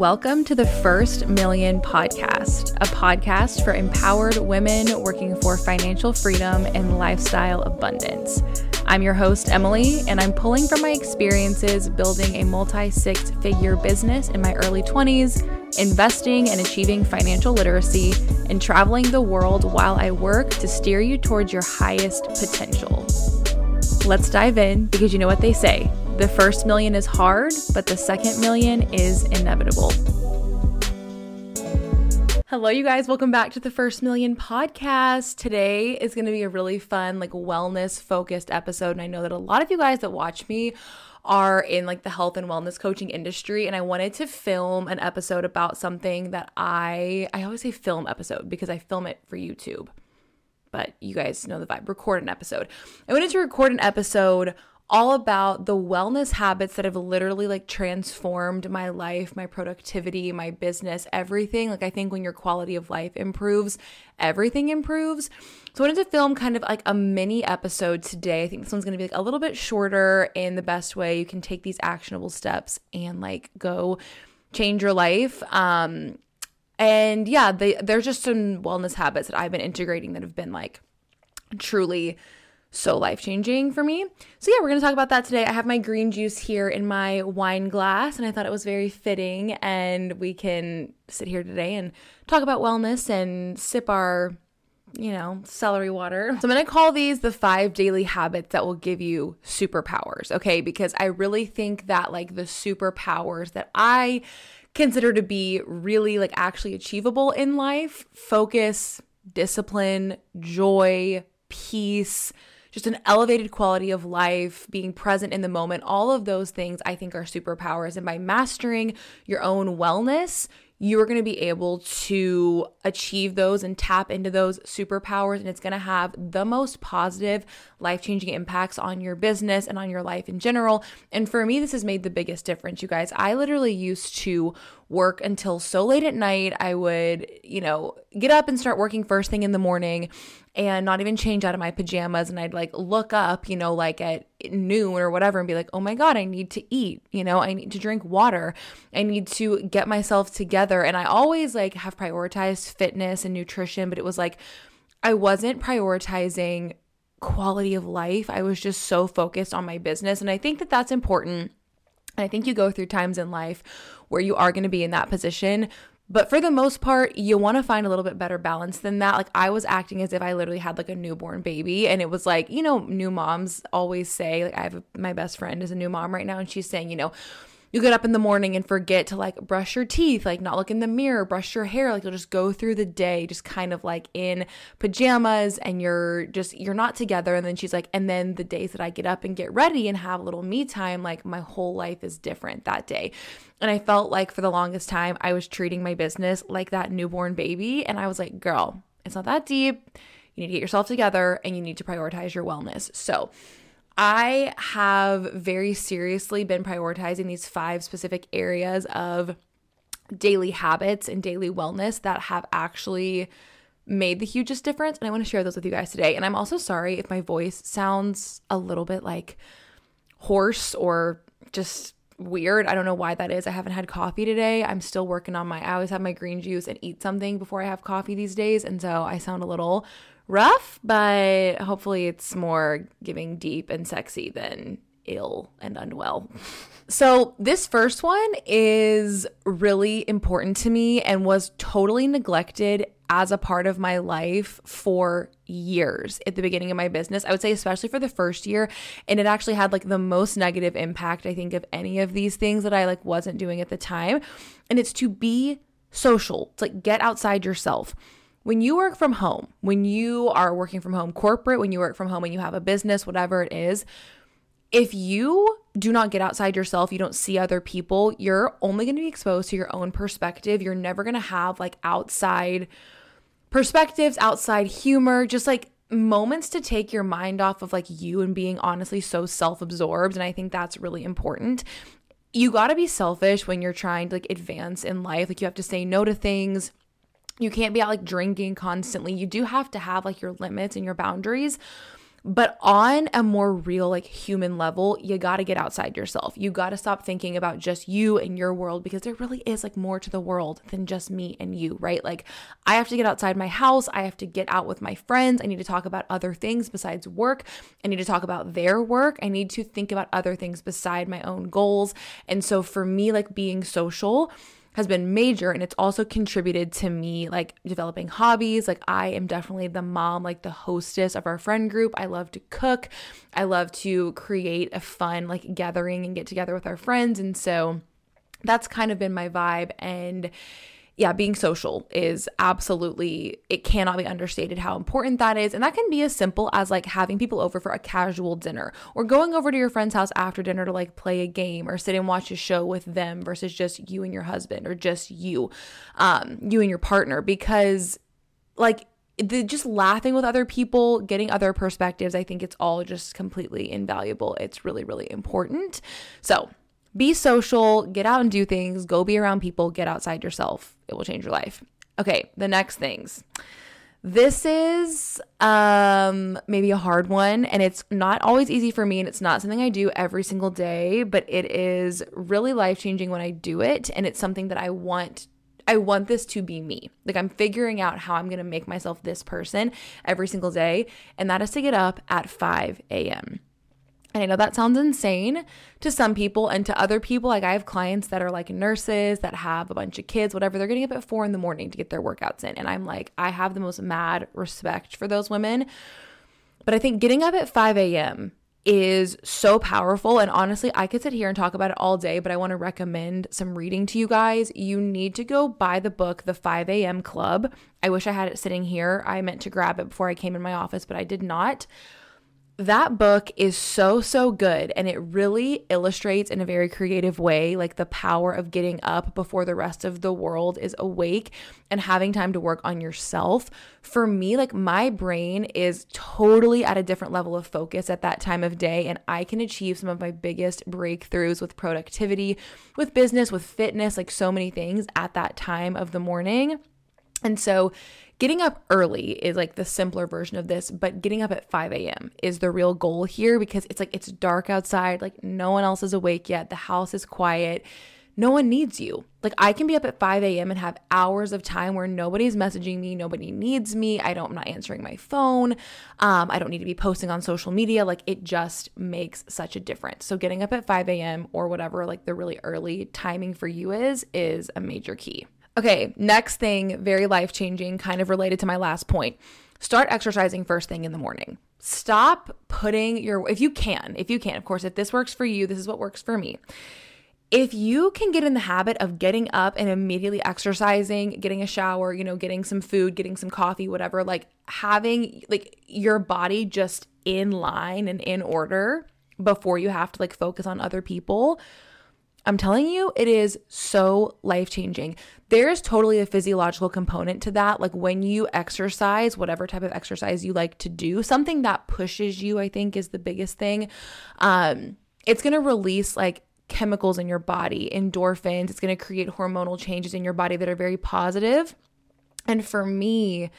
Welcome to the First Million Podcast, a podcast for empowered women working for financial freedom and lifestyle abundance. I'm your host, Emily, and I'm pulling from my experiences building a multi six figure business in my early 20s, investing and achieving financial literacy, and traveling the world while I work to steer you towards your highest potential. Let's dive in because you know what they say the first million is hard, but the second million is inevitable. Hello, you guys. Welcome back to the First Million podcast. Today is going to be a really fun, like wellness focused episode. And I know that a lot of you guys that watch me are in like the health and wellness coaching industry and I wanted to film an episode about something that I I always say film episode because I film it for YouTube. But you guys know the vibe. Record an episode. I wanted to record an episode all about the wellness habits that have literally like transformed my life, my productivity, my business, everything. Like I think when your quality of life improves, everything improves. So I wanted to film kind of like a mini episode today. I think this one's going to be like a little bit shorter in the best way you can take these actionable steps and like go change your life. Um and yeah, they, there's just some wellness habits that I've been integrating that have been like truly so life changing for me. So, yeah, we're to talk about that today. I have my green juice here in my wine glass, and I thought it was very fitting. And we can sit here today and talk about wellness and sip our, you know, celery water. So, I'm to call these the five daily habits that will give you superpowers, okay? Because I really think that, like, the superpowers that I consider to be really, like, actually achievable in life focus, discipline, joy, peace just an elevated quality of life, being present in the moment, all of those things I think are superpowers. And by mastering your own wellness, you're going to be able to achieve those and tap into those superpowers. And it's going to have the most positive, life changing impacts on your business and on your life in general. And for me, this has made the biggest difference, you guys. I literally used to work until so late at night. I would, you know, get up and start working first thing in the morning and not even change out of my pajamas. And I'd like look up, you know, like at noon or whatever and be like, oh my God, I need to eat. You know, I need to drink water. I need to get myself together. And I always like have prioritized fitness and nutrition, but it was like I wasn't prioritizing quality of life. I was just so focused on my business. And I think that that's important. And I think you go through times in life where you are going to be in that position but for the most part, you want to find a little bit better balance than that. Like I was acting as if I literally had like a newborn baby and it was like, you know, new moms always say, like I have a, my best friend is a new mom right now and she's saying, you know, you get up in the morning and forget to like brush your teeth, like not look in the mirror, brush your hair, like you'll just go through the day just kind of like in pajamas and you're just you're not together and then she's like and then the days that I get up and get ready and have a little me time, like my whole life is different that day. And I felt like for the longest time I was treating my business like that newborn baby and I was like, "Girl, it's not that deep. You need to get yourself together and you need to prioritize your wellness." So, I have very seriously been prioritizing these five specific areas of daily habits and daily wellness that have actually made the hugest difference. And I want to share those with you guys today. And I'm also sorry if my voice sounds a little bit like hoarse or just weird. I don't know why that is. I haven't had coffee today. I'm still working on my, I always have my green juice and eat something before I have coffee these days. And so I sound a little rough, but hopefully it's more giving deep and sexy than ill and unwell. So, this first one is really important to me and was totally neglected as a part of my life for years at the beginning of my business. I would say, especially for the first year. And it actually had like the most negative impact, I think, of any of these things that I like wasn't doing at the time. And it's to be social, to like get outside yourself when you work from home, when you are working from home corporate, when you work from home and you have a business, whatever it is, if you do not get outside yourself, you don't see other people, you're only going to be exposed to your own perspective. You're never going to have like outside perspectives, outside humor, just like moments to take your mind off of like you and being honestly so self absorbed. And I think that's really important. You got to be selfish when you're trying to like advance in life. Like you have to say no to things you can't be out like drinking constantly. You do have to have like your limits and your boundaries. But on a more real, like human level, you got to get outside yourself. You got to stop thinking about just you and your world because there really is like more to the world than just me and you, right? Like, I have to get outside my house. I have to get out with my friends. I need to talk about other things besides work. I need to talk about their work. I need to think about other things beside my own goals. And so, for me, like being social, has been major and it's also contributed to me like developing hobbies. Like i am definitely the mom like the hostess of our friend group. I love to cook. I love to create a fun like gathering and get together with our friends and so that's kind of been my vibe and yeah, being social is absolutely, it cannot be understated how important that is. And that can be as simple as like having people over for a casual dinner or going over to your friend's house after dinner to like play a game or sit and watch a show with them versus just you and your husband or just you, um, you and your partner. Because like, the, just laughing with other people, getting other perspectives, I think it's all just completely invaluable. It's really, really important. So, be social, get out and do things, go be around people, get outside yourself. It will change your life. Okay, the next things. This is um maybe a hard one and it's not always easy for me and it's not something I do every single day, but it is really life-changing when I do it and it's something that I want I want this to be me. Like I'm figuring out how I'm to make myself this person every single day and that is to get up at 5 a.m. And I know that sounds insane to some people and to other people. Like I have clients that are like nurses that have a bunch of kids, whatever. They're getting up at four in the morning to get their workouts in. And I'm like, I have the most mad respect for those women. But I think getting up at 5 a.m. is so powerful. And honestly, I could sit here and talk about it all day, but I want to recommend some reading to you guys. You need to go buy the book, The 5 a.m. Club. I wish I had it sitting here. I meant to grab it before I came in my office, but I did not that book is so so good and it really illustrates in a very creative way like the power of getting up before the rest of the world is awake and having time to work on yourself. For me like my brain is totally at a different level of focus at that time of day and I can achieve some of my biggest breakthroughs with productivity with business with fitness like so many things at that time of the morning and so Getting up early is like the simpler version of this, but getting up at 5 a.m. is the real goal here because it's like it's dark outside, like no one else is awake yet, the house is quiet. No one needs you. Like I can be up at 5 a.m. and have hours of time where nobody's messaging me, nobody needs me. I don't, I'm not answering my phone. Um, I don't need to be posting on social media. Like it just makes such a difference. So getting up at 5 a.m. or whatever like the really early timing for you is, is a major key. Okay, next thing, very life changing, kind of related to my last point. Start exercising first thing in the morning. Stop putting your, if you can, if you can, of course, if this works for you, this is what works for me. If you can get in the habit of getting up and immediately exercising, getting a shower, you know, getting some food, getting some coffee, whatever, like having like your body just in line and in order before you have to like focus on other people, I'm telling you, it is so life changing. There is totally a physiological component to that. Like when you exercise, whatever type of exercise you like to do, something that pushes you, I think, is the biggest thing. Um, it's going to release like chemicals in your body, endorphins. It's going to create hormonal changes in your body that are very positive. And for me,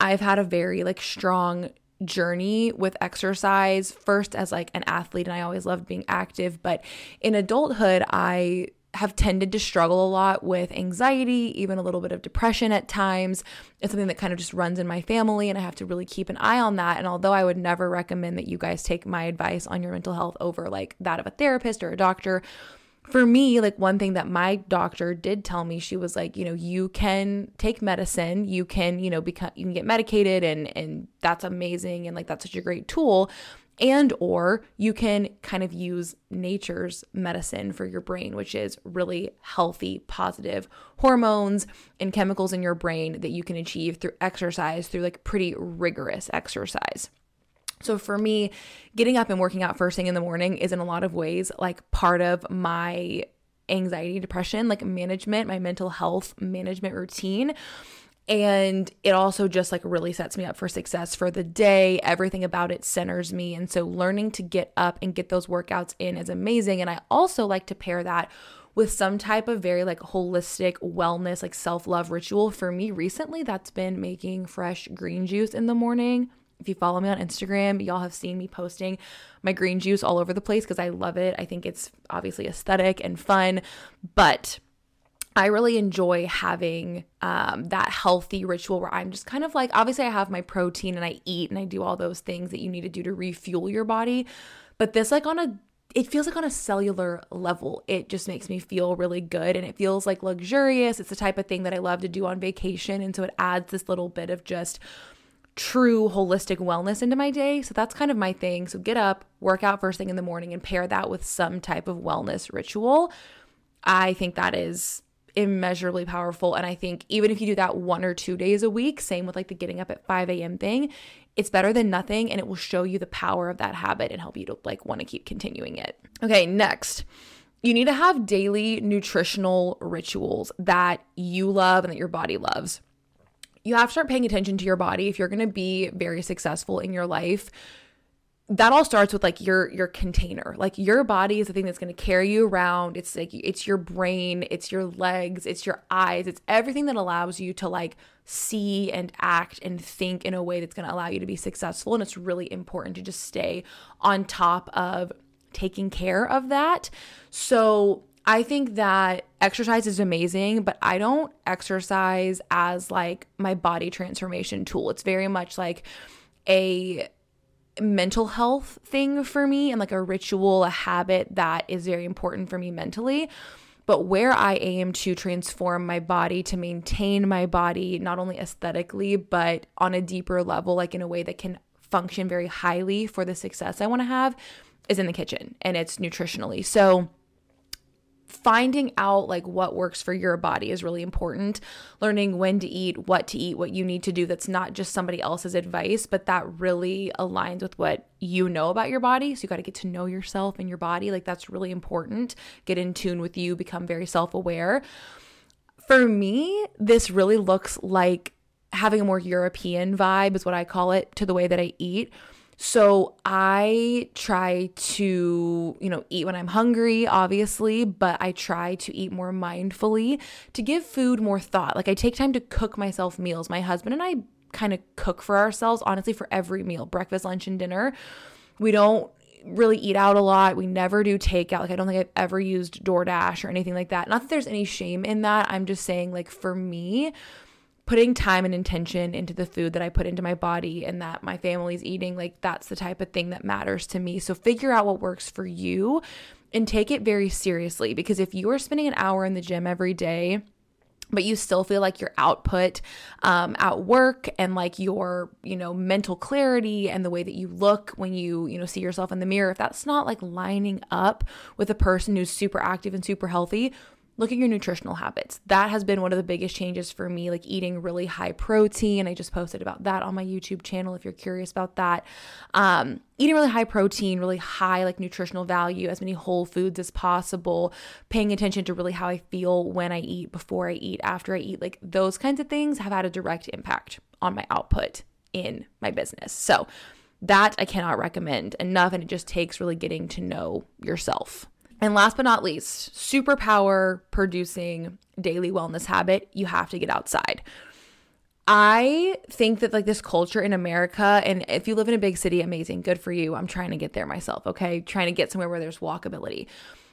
I've had a very like strong journey with exercise first as like an athlete and I always loved being active but in adulthood I have tended to struggle a lot with anxiety, even a little bit of depression at times. It's something that kind of just runs in my family, and I have to really keep an eye on that. And although I would never recommend that you guys take my advice on your mental health over like that of a therapist or a doctor, for me, like one thing that my doctor did tell me, she was like, you know, you can take medicine, you can, you know, become you can get medicated and and that's amazing and like that's such a great tool. And or you can kind of use nature's medicine for your brain, which is really healthy, positive hormones and chemicals in your brain that you can achieve through exercise, through like pretty rigorous exercise. So for me, getting up and working out first thing in the morning is in a lot of ways like part of my anxiety, depression, like management, my mental health management routine. And it also just like really sets me up for success for the day. Everything about it centers me. And so learning to get up and get those workouts in is amazing. And I also like to pair that with some type of very like holistic wellness, like self love ritual. For me recently, that's been making fresh green juice in the morning If you follow me on Instagram, y'all have seen me posting my green juice all over the place because I love it. I think it's obviously aesthetic and fun, but I really enjoy having um, that healthy ritual where I'm just kind of like, obviously, I have my protein and I eat and I do all those things that you need to do to refuel your body. But this, like, on a it feels like on a cellular level, it just makes me feel really good and it feels like luxurious. It's the type of thing that I love to do on vacation. And so it adds this little bit of just true holistic wellness into my day. So that's kind of my thing. So get up, work out first thing in the morning, and pair that with some type of wellness ritual. I think that is immeasurably powerful. And I think even if you do that one or two days a week, same with like the getting up at 5 a.m. thing, it's better than nothing and it will show you the power of that habit and help you to like want to keep continuing it. Okay, next. You need to have daily nutritional rituals that you love and that your body loves. You have to start paying attention to your body. If you're going to be very successful in your life that all starts with like your your container. Like your body is the thing that's going to carry you around. It's like it's your brain it's your legs it's your eyes it's everything that allows you to like see and act and think in a way that's going to allow you to be successful. And it's really important to just stay on top of taking care of that. So I think that exercise is amazing, but I don't exercise as like my body transformation tool. It's very much like a mental health thing for me and like a ritual, a habit that is very important for me mentally. But where I aim to transform my body, to maintain my body, not only aesthetically, but on a deeper level, like in a way that can function very highly for the success I want to have, is in the kitchen and it's nutritionally. So, finding out like what works for your body is really important. Learning when to eat, what to eat, what you need to do that's not just somebody else's advice, but that really aligns with what you know about your body. So you got to get to know yourself and your body. Like that's really important. Get in tune with you, become very self-aware. For me, this really looks like having a more European vibe is what I call it to the way that I eat so I try to, you know, eat when I'm hungry, obviously, but I try to eat more mindfully to give food more thought. Like I take time to cook myself meals. My husband and I kind of cook for ourselves, honestly, for every meal breakfast, lunch, and dinner. We don't really eat out a lot. We never do takeout. Like I don't think I've ever used DoorDash or anything like that. Not that there's any shame in that. I'm just saying like for me, putting time and intention into the food that I put into my body and that my family's eating, like that's the type of thing that matters to me. So figure out what works for you and take it very seriously because if you are spending an hour in the gym every day, but you still feel like your output um, at work and like your you know mental clarity and the way that you look when you you know see yourself in the mirror if that's not like lining up with a person who's super active and super healthy look at your nutritional habits. That has been one of the biggest changes for me, like eating really high protein. I just posted about that on my YouTube channel if you're curious about that. Um, eating really high protein, really high like nutritional value, as many whole foods as possible, paying attention to really how I feel when I eat, before I eat, after I eat, like those kinds of things have had a direct impact on my output in my business. So, that I cannot recommend enough. And it just takes really getting to know yourself. And last but not least, superpower producing daily wellness habit, you have to get outside. I think that like this culture in America, and if you live in a big city, amazing, good for you. I'm trying to get there myself, okay? Trying to get somewhere where there's walkability.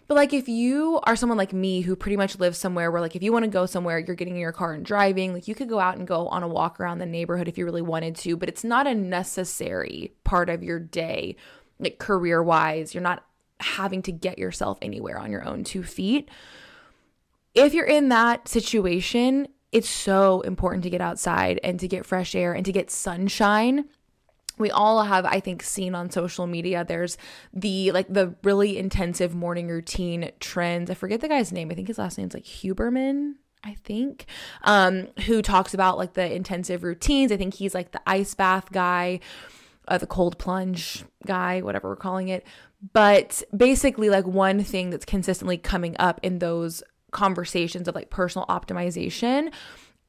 But like if you are someone like me who pretty much lives somewhere where like if you want to go somewhere, you're getting in your car and driving, like you could go out and go on a walk around the neighborhood if you really wanted to, but it's not a necessary part of your day, like career wise. You're not having to get yourself anywhere on your own two feet. If you're in that situation, it's so important to get outside and to get fresh air and to get sunshine. We all have, I think, seen on social media. There's the like the really intensive morning routine trends. I forget the guy's name. I think his last name's like Huberman. I think, um, who talks about like the intensive routines. I think he's like the ice bath guy, uh, the cold plunge guy, whatever we're calling it. But basically, like one thing that's consistently coming up in those conversations of like personal optimization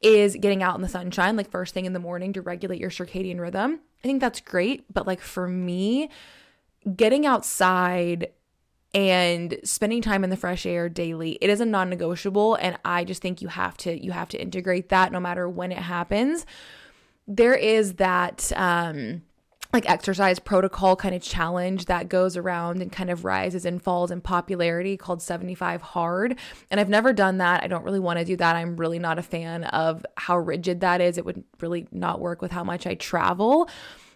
is getting out in the sunshine, like first thing in the morning to regulate your circadian rhythm. I think that's great. But like for me, getting outside and spending time in the fresh air daily it is a non-negotiable and i just think you have to you have to integrate that no matter when it happens there is that um like exercise protocol kind of challenge that goes around and kind of rises and falls in popularity called 75 hard. And i've never done that. I don't really want to do that. I'm really not a fan of how rigid that is. It would really not work with how much i travel.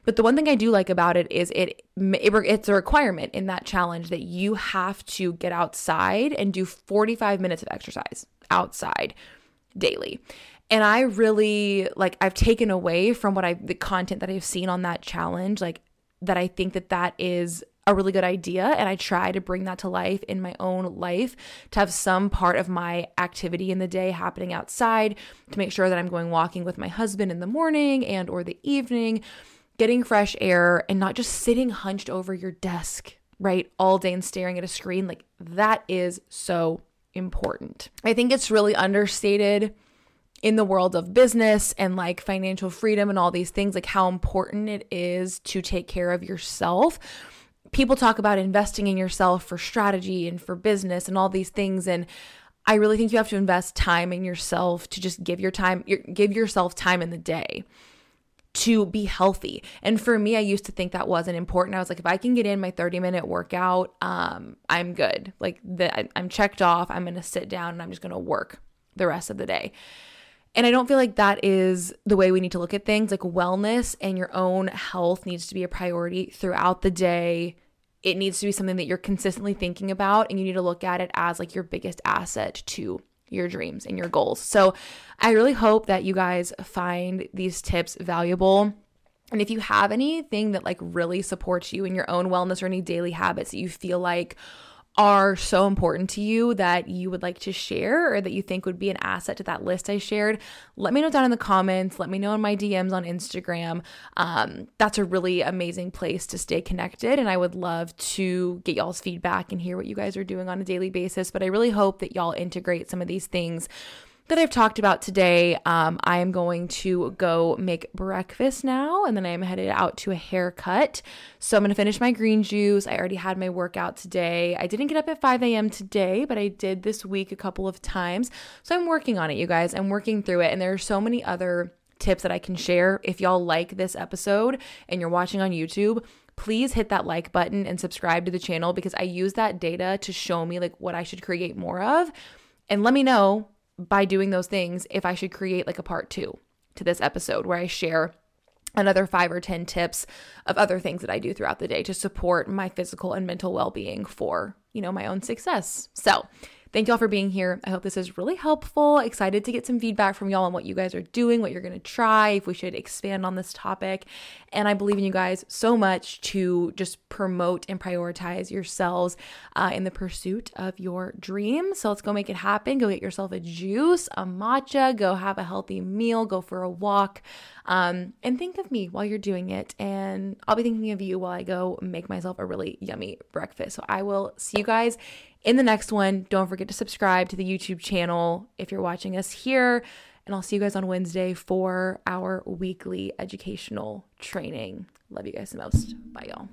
But the one thing I do like about it is it, it it's a requirement in that challenge that you have to get outside and do 45 minutes of exercise outside daily. And I really like I've taken away from what I the content that I've seen on that challenge like that I think that that is a really good idea and I try to bring that to life in my own life to have some part of my activity in the day happening outside to make sure that I'm going walking with my husband in the morning and or the evening getting fresh air and not just sitting hunched over your desk right all day and staring at a screen like that is so important. I think it's really understated in the world of business and like financial freedom and all these things, like how important it is to take care of yourself. People talk about investing in yourself for strategy and for business and all these things. And I really think you have to invest time in yourself to just give your time, give yourself time in the day to be healthy. And for me, I used to think that wasn't important. I was like, if I can get in my 30 minute workout, um, I'm good. Like that, I'm checked off. I'm going to sit down and I'm just going to work the rest of the day. And I don't feel like that is the way we need to look at things. Like wellness and your own health needs to be a priority throughout the day. It needs to be something that you're consistently thinking about, and you need to look at it as like your biggest asset to your dreams and your goals. So I really hope that you guys find these tips valuable. And if you have anything that like really supports you in your own wellness or any daily habits that you feel like are so important to you that you would like to share or that you think would be an asset to that list I shared, let me know down in the comments. Let me know in my DMs on Instagram. Um, that's a really amazing place to stay connected. And I would love to get y'all's feedback and hear what you guys are doing on a daily basis. But I really hope that y'all integrate some of these things that I've talked about today. Um, I am going to go make breakfast now, and then I'm headed out to a haircut. So I'm going to finish my green juice. I already had my workout today. I didn't get up at 5 a.m. today, but I did this week a couple of times. So I'm working on it, you guys. I'm working through it, and there are so many other tips that I can share. If y'all like this episode and you're watching on YouTube, please hit that like button and subscribe to the channel because I use that data to show me like what I should create more of. And let me know by doing those things if I should create like a part two to this episode where I share another five or 10 tips of other things that I do throughout the day to support my physical and mental well being for, you know, my own success. So, Thank y'all for being here. I hope this is really helpful. Excited to get some feedback from y'all on what you guys are doing, what you're going to try, if we should expand on this topic. And I believe in you guys so much to just promote and prioritize yourselves uh, in the pursuit of your dreams. So let's go make it happen. Go get yourself a juice, a matcha, go have a healthy meal, go for a walk. Um, and think of me while you're doing it. And I'll be thinking of you while I go make myself a really yummy breakfast. So I will see you guys in the next one. Don't forget to subscribe to the YouTube channel if you're watching us here. And I'll see you guys on Wednesday for our weekly educational training. Love you guys the most. Bye, y'all.